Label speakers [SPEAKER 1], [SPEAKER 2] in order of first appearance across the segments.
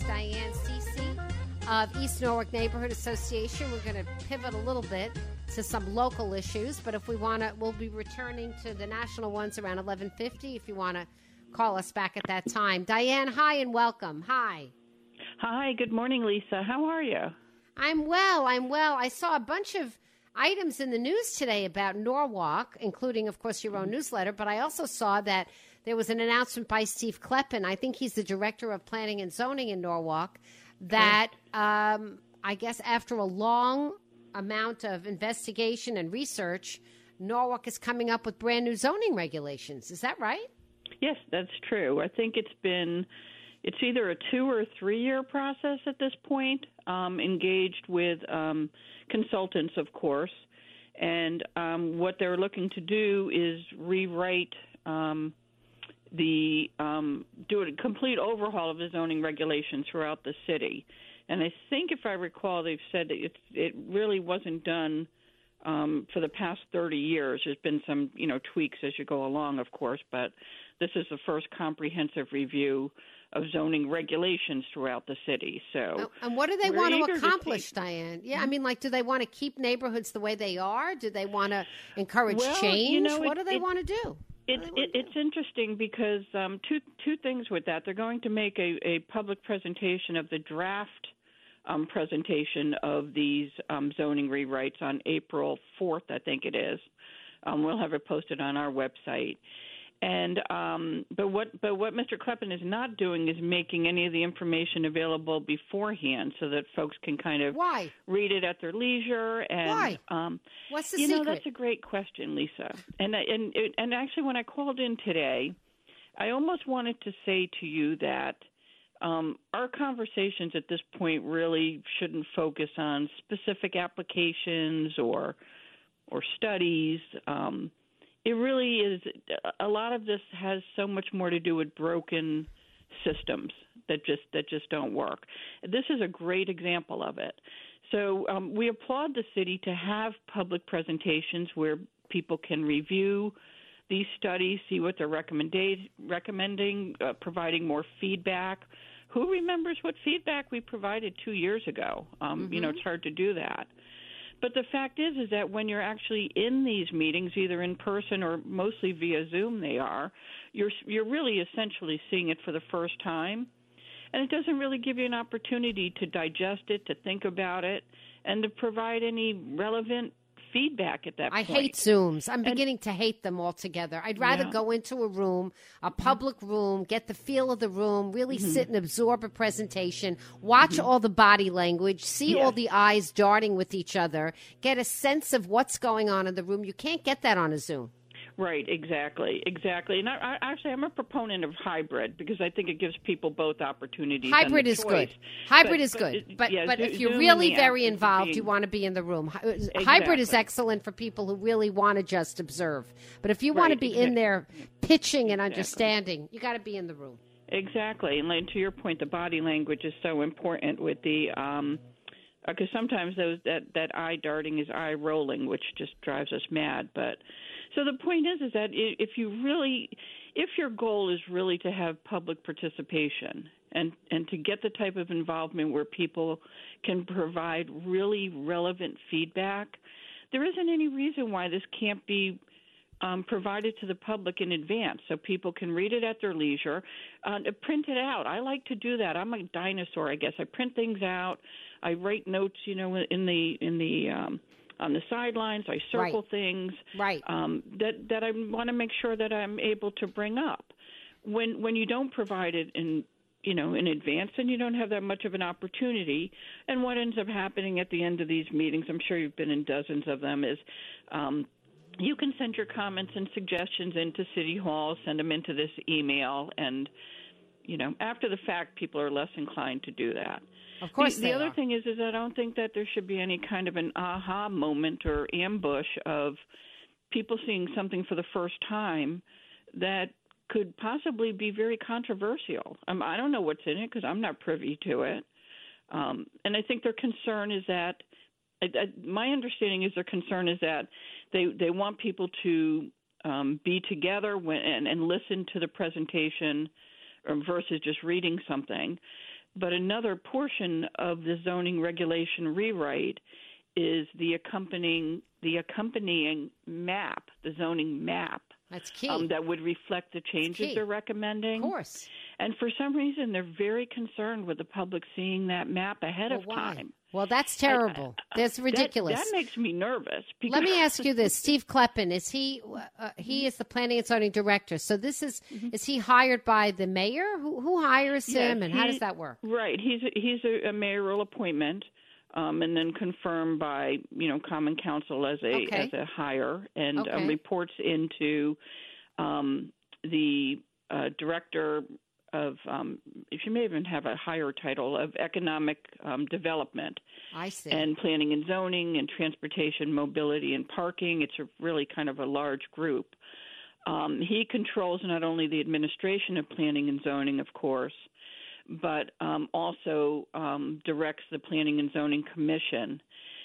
[SPEAKER 1] Diane Cece of East Norwalk Neighborhood Association. We're going to pivot a little bit to some local issues, but if we want to, we'll be returning to the national ones around 1150 if you want to call us back at that time. Diane, hi and welcome. Hi.
[SPEAKER 2] Hi, good morning, Lisa. How are you?
[SPEAKER 1] I'm well. I'm well. I saw a bunch of items in the news today about Norwalk, including, of course, your own newsletter, but I also saw that there was an announcement by Steve Kleppin. I think he's the director of planning and zoning in Norwalk. That um, I guess after a long amount of investigation and research, Norwalk is coming up with brand new zoning regulations. Is that right?
[SPEAKER 2] Yes, that's true. I think it's been it's either a two or three year process at this point, um, engaged with um, consultants, of course. And um, what they're looking to do is rewrite um, the um, do a complete overhaul of the zoning regulations throughout the city. And I think, if I recall, they've said that it it really wasn't done um, for the past 30 years. There's been some, you know, tweaks as you go along, of course, but this is the first comprehensive review of zoning regulations throughout the city. So,
[SPEAKER 1] Oh, And what do they want to
[SPEAKER 2] to
[SPEAKER 1] accomplish,
[SPEAKER 2] see-
[SPEAKER 1] Diane? Yeah, I mean, like, do they want to keep neighborhoods the way they are? Do they want to encourage
[SPEAKER 2] Well, you
[SPEAKER 1] change?
[SPEAKER 2] know,
[SPEAKER 1] what
[SPEAKER 2] it-
[SPEAKER 1] do they
[SPEAKER 2] it-
[SPEAKER 1] want to do?
[SPEAKER 2] It,
[SPEAKER 1] What do they
[SPEAKER 2] it, it's interesting because um, two two things with that. They're going to make a, a public presentation of the draft um, presentation of these um, zoning rewrites on April 4th, I think it is. Um, we'll have it posted on our website. And um, but what but what Mr. Kleppin is not doing is making any of the information available beforehand so that folks can kind of
[SPEAKER 1] Why?
[SPEAKER 2] read it at their leisure and
[SPEAKER 1] Why?
[SPEAKER 2] um
[SPEAKER 1] What's the
[SPEAKER 2] you
[SPEAKER 1] secret?
[SPEAKER 2] know that's a great question lisa and I- and and actually when i called in today i almost wanted to say to you that um, our conversations at this point really shouldn't focus on specific applications or or studies um, it really is a lot of this has so much more to do with broken systems that just that just don't work. This is a great example of it. So um, we applaud the city to have public presentations where people can review these studies, see what they're recommending, uh, providing more feedback. Who remembers what feedback we provided two years ago? Um, You know, it's hard to do that. But the fact is, is that when you're actually in these meetings, either in person or mostly via Zoom, they are, you're you're really essentially seeing it for the first time, and it doesn't really give you an opportunity to digest it, to think about it, and to provide any relevant feedback at that
[SPEAKER 1] I
[SPEAKER 2] point.
[SPEAKER 1] hate Zooms. I'm
[SPEAKER 2] And-
[SPEAKER 1] beginning to hate them altogether. I'd rather
[SPEAKER 2] Yeah.
[SPEAKER 1] go into a room, a public room, get the feel of the room, really
[SPEAKER 2] Mm-hmm.
[SPEAKER 1] sit and absorb a presentation, watch all the body language, see all the eyes darting with each other, get a sense of what's going on in the room. You can't get that on a Zoom.
[SPEAKER 2] Right, exactly, exactly. And I, I, actually, I'm a proponent of hybrid because I think it gives people both opportunities.
[SPEAKER 1] Hybrid is
[SPEAKER 2] choice.
[SPEAKER 1] good. Hybrid
[SPEAKER 2] But-
[SPEAKER 1] is
[SPEAKER 2] but
[SPEAKER 1] good.
[SPEAKER 2] it-
[SPEAKER 1] But
[SPEAKER 2] yeah,
[SPEAKER 1] but if you're really very involved,
[SPEAKER 2] being-
[SPEAKER 1] you want to be in the room. Hy- Hybrid is excellent for people who really want to just observe. But if you want to
[SPEAKER 2] Right,
[SPEAKER 1] be in there pitching and understanding, you got to be in the room.
[SPEAKER 2] Exactly, and to your point, the body language is so important with the um because sometimes those that that eye darting is eye rolling, which just drives us mad. But so the point is, is that if you really, if your goal is really to have public participation and and to get the type of involvement where people can provide really relevant feedback, there isn't any reason why this can't be um, provided to the public in advance so people can read it at their leisure. Uh, print it out. I like to do that. I'm a dinosaur, I guess. I print things out. I write notes, you know, in the in the um, on the sidelines. I circle
[SPEAKER 1] Right.
[SPEAKER 2] things
[SPEAKER 1] Right.
[SPEAKER 2] um, that that I want to make sure that I'm able to bring up. When when you don't provide it in you know in advance, and you don't have that much of an opportunity. And what ends up happening at the end of these meetings, I'm sure you've been in dozens of them, is um, you can send your comments and suggestions into City Hall, send them into this email, and you know after the fact, people are less inclined to do that.
[SPEAKER 1] Of course
[SPEAKER 2] The, the other
[SPEAKER 1] are.
[SPEAKER 2] thing is, is I don't think that there should be any kind of an aha moment or ambush of people seeing something for the first time that could possibly be very controversial. Um, I don't know what's in it because I'm not privy to it, um, and I think their concern is that. I, I, my understanding is their concern is that they they want people to um, be together when, and, and listen to the presentation versus just reading something. But another portion of the zoning regulation rewrite is the accompanying the accompanying map, the zoning map
[SPEAKER 1] That's key.
[SPEAKER 2] um, that would reflect the changes they're recommending.
[SPEAKER 1] of course.
[SPEAKER 2] And for some reason, they're very concerned with the public seeing that map ahead
[SPEAKER 1] Well,
[SPEAKER 2] of
[SPEAKER 1] why?
[SPEAKER 2] time.
[SPEAKER 1] Well, that's terrible. That's ridiculous.
[SPEAKER 2] That, makes me nervous. Because,
[SPEAKER 1] Let me ask you this: Steve Kleppin is he? Uh, he is the planning and zoning director. So this is is he hired by the mayor? Who who hires
[SPEAKER 2] Mm-hmm. Yes,
[SPEAKER 1] him, and how does that work?
[SPEAKER 2] Right. He's a, he's a, a mayoral appointment, um, and then confirmed by you know Common Council as a
[SPEAKER 1] Okay.
[SPEAKER 2] as a hire, and
[SPEAKER 1] Okay.
[SPEAKER 2] um, reports into um, the uh, director of. Um, if you may even have a higher title of economic um, development
[SPEAKER 1] I see.
[SPEAKER 2] and planning and zoning and transportation, mobility and parking. It's a really kind of a large group. Um, he controls not only the administration of planning and zoning, of course, but um, also um, directs the Planning and Zoning Commission.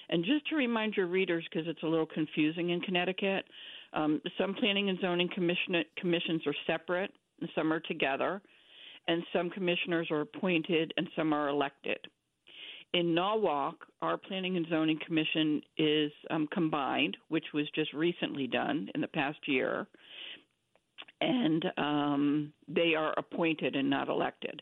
[SPEAKER 2] And just to remind your readers, because it's a little confusing in Connecticut, um, some planning and zoning commission, commissions are separate, and some are together, and some commissioners are appointed and some are elected. In Norwalk, our Planning and Zoning Commission is um, combined, which was just recently done in the past year, and um, they are appointed and not elected.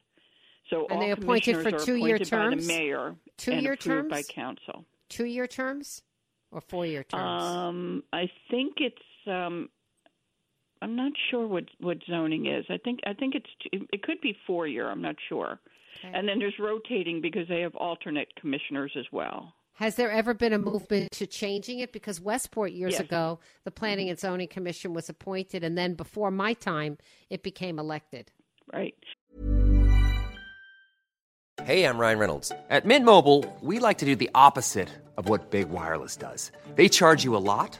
[SPEAKER 2] So
[SPEAKER 1] And
[SPEAKER 2] all
[SPEAKER 1] they appointed for
[SPEAKER 2] commissioners are
[SPEAKER 1] two-year
[SPEAKER 2] appointed by
[SPEAKER 1] terms?
[SPEAKER 2] the mayor and
[SPEAKER 1] Two-year
[SPEAKER 2] terms by council.
[SPEAKER 1] Two year terms or four year terms?
[SPEAKER 2] Um, I think it's. Um, I'm not sure what what zoning is. I think I think it's it could be four year. I'm not sure.
[SPEAKER 1] Okay.
[SPEAKER 2] And then there's rotating because they have alternate commissioners as well.
[SPEAKER 1] Has there ever been a movement to changing it? Because Westport years
[SPEAKER 2] Yes.
[SPEAKER 1] ago, the mm-hmm. Planning and Zoning Commission was appointed, and then before my time, it became elected.
[SPEAKER 2] Right.
[SPEAKER 3] Hey, I'm Ryan Reynolds. At Mint Mobile, we like to do the opposite of what Big Wireless does. They charge you a lot,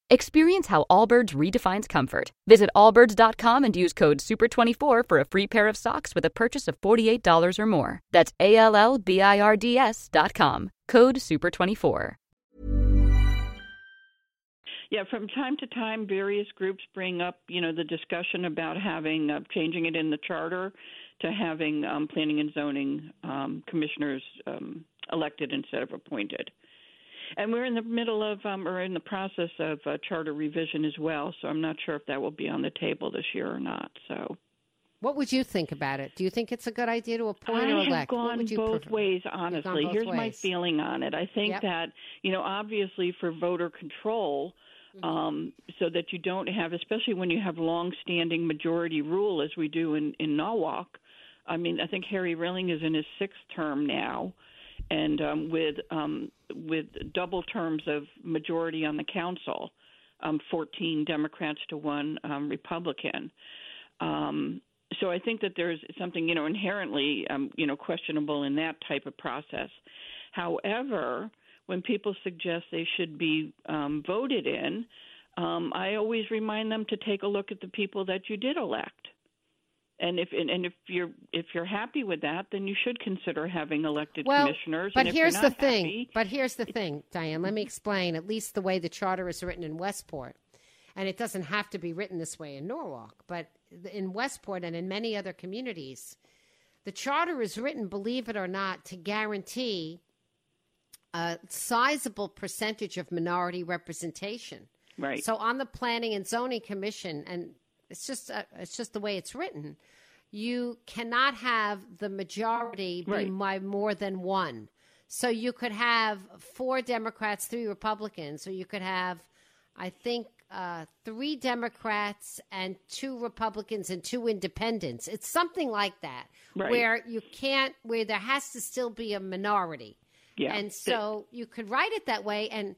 [SPEAKER 4] Experience how Allbirds redefines comfort. Visit allbirds.com and use code SUPER24 for a free pair of socks with a purchase of $48 or more. That's A L L B I R D S.com. Code SUPER24.
[SPEAKER 2] Yeah, from time to time, various groups bring up, you know, the discussion about having uh, changing it in the charter to having um, planning and zoning um, commissioners um, elected instead of appointed. And we're in the middle of, um, or in the process of uh, charter revision as well. So I'm not sure if that will be on the table this year or not. So
[SPEAKER 1] What would you think about it? Do you think it's a good idea to appoint
[SPEAKER 2] I
[SPEAKER 1] or
[SPEAKER 2] have
[SPEAKER 1] elect? what
[SPEAKER 2] gone
[SPEAKER 1] would you
[SPEAKER 2] both
[SPEAKER 1] prefer?
[SPEAKER 2] ways, honestly.
[SPEAKER 1] both
[SPEAKER 2] Here's my feeling on it. I think
[SPEAKER 1] Yep.
[SPEAKER 2] that, you know, obviously for voter control,
[SPEAKER 1] Mm-hmm.
[SPEAKER 2] um, so that you don't have, especially when you have long-standing majority rule, as we do in in Norwalk, I mean, I think Harry Rilling is in his sixth term now, and um, with um, with double terms of majority on the council, um, 14 Democrats to one um, Republican. Um, so I think that there's something you know inherently um, you know questionable in that type of process. However, when people suggest they should be voted in, I always remind them to take a look at the people that you did elect. And if and, and if you're if you're happy with that, then you should consider having elected
[SPEAKER 1] well,
[SPEAKER 2] commissioners.
[SPEAKER 1] But here's the thing.
[SPEAKER 2] Happy,
[SPEAKER 1] but here's the thing, Diane. Let me explain. At least the way the charter is written in Westport, and it doesn't have to be written this way in Norwalk, but in Westport and in many other communities, the charter is written, believe it or not, to guarantee a sizable percentage of minority representation.
[SPEAKER 2] Right.
[SPEAKER 1] So on the Planning and Zoning Commission, and it's just uh, it's just the way it's written. You cannot have the majority be
[SPEAKER 2] Right.
[SPEAKER 1] by more than one. So you could have four Democrats, three Republicans, or you could have, I think, uh, three Democrats and two Republicans and two Independents. It's something like that,
[SPEAKER 2] Right.
[SPEAKER 1] where you can't, where there has to still be a minority.
[SPEAKER 2] Yeah.
[SPEAKER 1] And so you could write it that way, and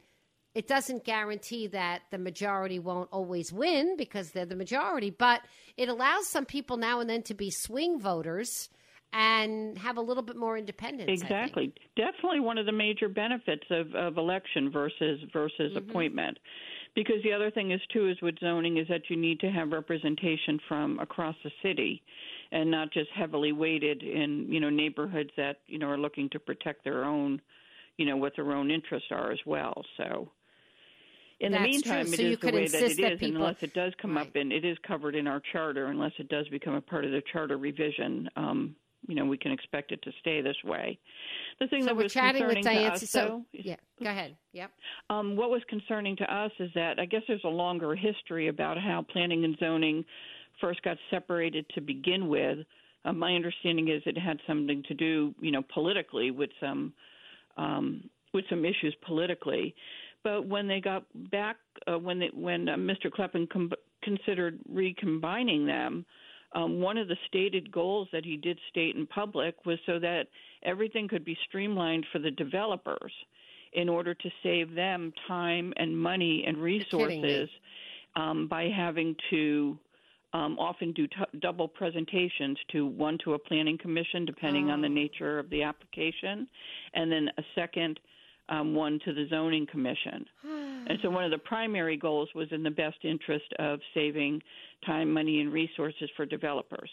[SPEAKER 1] it doesn't guarantee that the majority won't always win because they're the majority, but it allows some people now and then to be swing voters and have a little bit more independence.
[SPEAKER 2] Exactly. Definitely one of the major benefits of, of election versus versus
[SPEAKER 1] Mm-hmm.
[SPEAKER 2] appointment. Because the other thing is too is with zoning is that you need to have representation from across the city and not just heavily weighted in, you know, neighborhoods that, you know, are looking to protect their own, you know, what their own interests are as well. So in the
[SPEAKER 1] That's
[SPEAKER 2] meantime,
[SPEAKER 1] true.
[SPEAKER 2] it
[SPEAKER 1] So
[SPEAKER 2] is
[SPEAKER 1] you
[SPEAKER 2] the
[SPEAKER 1] could
[SPEAKER 2] way that it
[SPEAKER 1] that
[SPEAKER 2] is,
[SPEAKER 1] people-
[SPEAKER 2] unless it does come up and it is covered in our charter, unless it does become a part of the charter revision. Um, you know, we can expect it to stay this way. The thing
[SPEAKER 1] So
[SPEAKER 2] that
[SPEAKER 1] we're
[SPEAKER 2] was
[SPEAKER 1] chatting with
[SPEAKER 2] concerning to us,
[SPEAKER 1] So
[SPEAKER 2] though, is-
[SPEAKER 1] yeah, go ahead. Yep.
[SPEAKER 2] um, what was concerning to us is that I guess there's a longer history about how planning and zoning first got separated to begin with. Uh, my understanding is it had something to do, you know, politically with some um, with some issues politically. But when they got back, uh, when they, when uh, Mr. Kleppin com- considered recombining them, um, one of the stated goals that he did state in public was so that everything could be streamlined for the developers in order to save them time and money and resources um, by having to um, often do t- double presentations to one to a planning commission, depending on the
[SPEAKER 1] Oh.
[SPEAKER 2] nature of the application, and then a second um, one to the zoning commission. and so one of the primary goals was in the best interest of saving time, money, and resources for developers.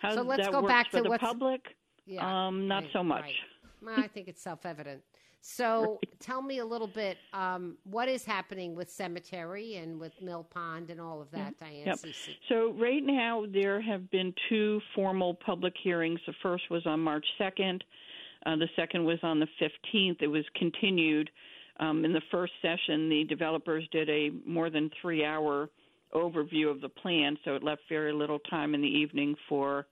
[SPEAKER 2] How
[SPEAKER 1] So let's go back to
[SPEAKER 2] the
[SPEAKER 1] what's-
[SPEAKER 2] public?
[SPEAKER 1] Yeah.
[SPEAKER 2] Um, not
[SPEAKER 1] right,
[SPEAKER 2] so much.
[SPEAKER 1] right. Well, I think it's self evident. So tell me a little bit um, what is happening with Cemetery and with Mill Pond and all of that, Diane
[SPEAKER 2] Yep.
[SPEAKER 1] Cece.
[SPEAKER 2] So right now there have been two formal public hearings. The first was on March 2nd. Uh, the second was on the 15th. It was continued. Um, in the first session, the developers did a more than three-hour overview of the plan, so it left very little time in the evening for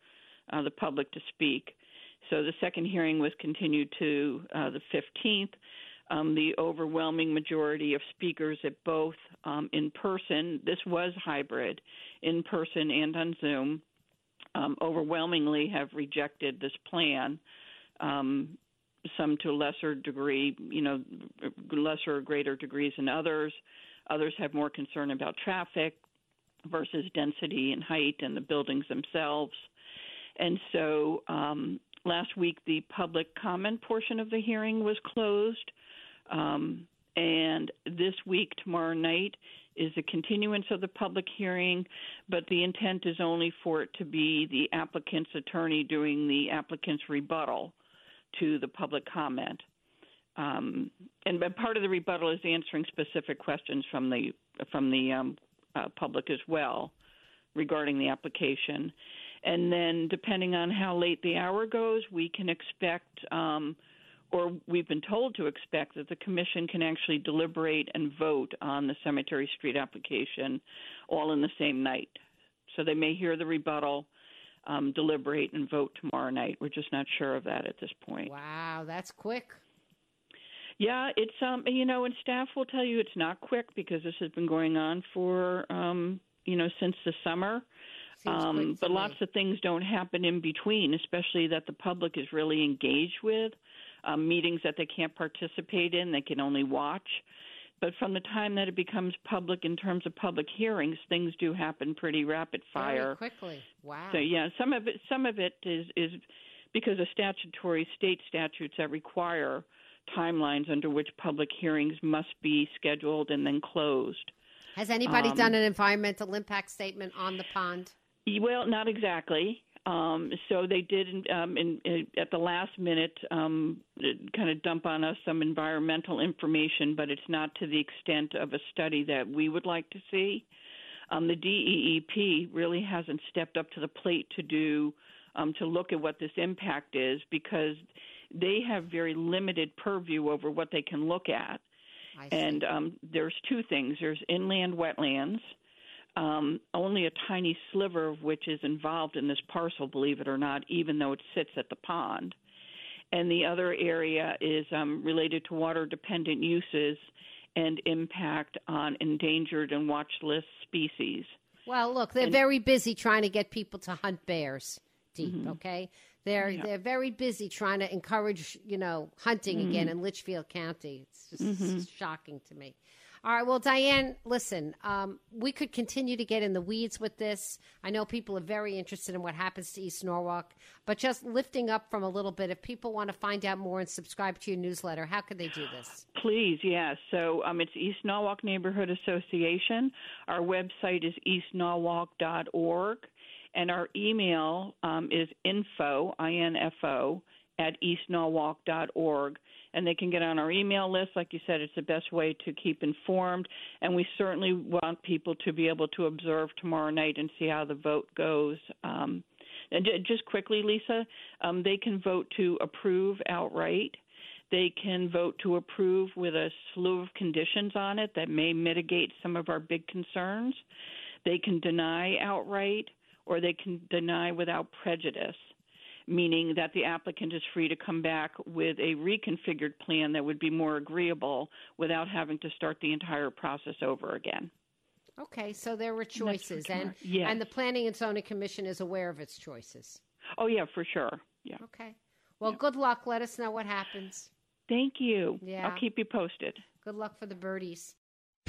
[SPEAKER 2] uh, the public to speak. So the second hearing was continued to uh, the 15th. Um, the overwhelming majority of speakers at both um, in person, this was hybrid, in person and on Zoom, um, overwhelmingly have rejected this plan. Um, some to a lesser degree, you know, lesser or greater degrees than others. Others have more concern about traffic versus density and height and the buildings themselves. And so um, last week, the public comment portion of the hearing was closed. Um, and this week, tomorrow night, is a continuance of the public hearing, but the intent is only for it to be the applicant's attorney doing the applicant's rebuttal to the public comment. Um, and part of the rebuttal is answering specific questions from the from the um, uh, public as well regarding the application. And then, depending on how late the hour goes, we can expect, um, or we've been told to expect, that the commission can actually deliberate and vote on the Cemetery Street application all in the same night. So they may hear the rebuttal, um, deliberate, and vote tomorrow night. We're just not sure of that at this point.
[SPEAKER 1] Wow, that's quick.
[SPEAKER 2] Yeah, it's um you know, and staff will tell you it's not quick because this has been going on for um you know since the summer. Um, but lots of things don't happen in between, especially that the public is really engaged with. Um, meetings that they can't participate in, they can only watch. But from the time that it becomes public in terms of public hearings, things do happen pretty rapid fire.
[SPEAKER 1] Very quickly. Wow.
[SPEAKER 2] So yeah, some of it some of it is is because of statutory state statutes that require timelines under which public hearings must be scheduled and then closed.
[SPEAKER 1] Has anybody
[SPEAKER 2] um,
[SPEAKER 1] done an environmental impact statement on the pond?
[SPEAKER 2] Well, not exactly. Um, so they did um, in, in, at the last minute um, kind of dump on us some environmental information, but it's not to the extent of a study that we would like to see. Um, the DEEP really hasn't stepped up to the plate to do um, to look at what this impact is because they have very limited purview over what they can look at. And um, there's two things: there's inland wetlands um, only a tiny sliver of which is involved in this parcel, believe it or not, even though it sits at the pond. And the other area is um, related to water dependent uses and impact on endangered and watch list species.
[SPEAKER 1] Well, look, they're
[SPEAKER 2] And-
[SPEAKER 1] very busy trying to get people to hunt bears deep,
[SPEAKER 2] Mm-hmm.
[SPEAKER 1] okay? They're they're very busy trying to encourage, you know, hunting
[SPEAKER 2] Mm-hmm.
[SPEAKER 1] again in Litchfield County. It's just shocking to me. All right, well, Diane, listen, um, we could continue to get in the weeds with this. I know people are very interested in what happens to East Norwalk, but just lifting up from a little bit, if people want to find out more and subscribe to your newsletter, how could they do this?
[SPEAKER 2] Please, yes. So um, it's East Norwalk Neighborhood Association. Our website is eastnorwalk.org, and our email um, is info, I-N-F-O, at eastnorwalk.org. And they can get on our email list. Like you said, it's the best way to keep informed. And we certainly want people to be able to observe tomorrow night and see how the vote goes. Um, and ju- just quickly, Lisa, um, they can vote to approve outright. They can vote to approve with a slew of conditions on it that may mitigate some of our big concerns. They can deny outright, or they can deny without prejudice, meaning that the applicant is free to come back with a reconfigured plan that would be more agreeable without having to start the entire process over again.
[SPEAKER 1] Okay, so there were choices, and.
[SPEAKER 2] Yes.
[SPEAKER 1] and the Planning and Zoning Commission is aware of its choices.
[SPEAKER 2] Oh, yeah, for sure. Yeah.
[SPEAKER 1] Okay. Well, good luck. Let us know what happens.
[SPEAKER 2] Thank you.
[SPEAKER 1] Yeah.
[SPEAKER 2] I'll keep you posted.
[SPEAKER 1] Good luck for the birdies.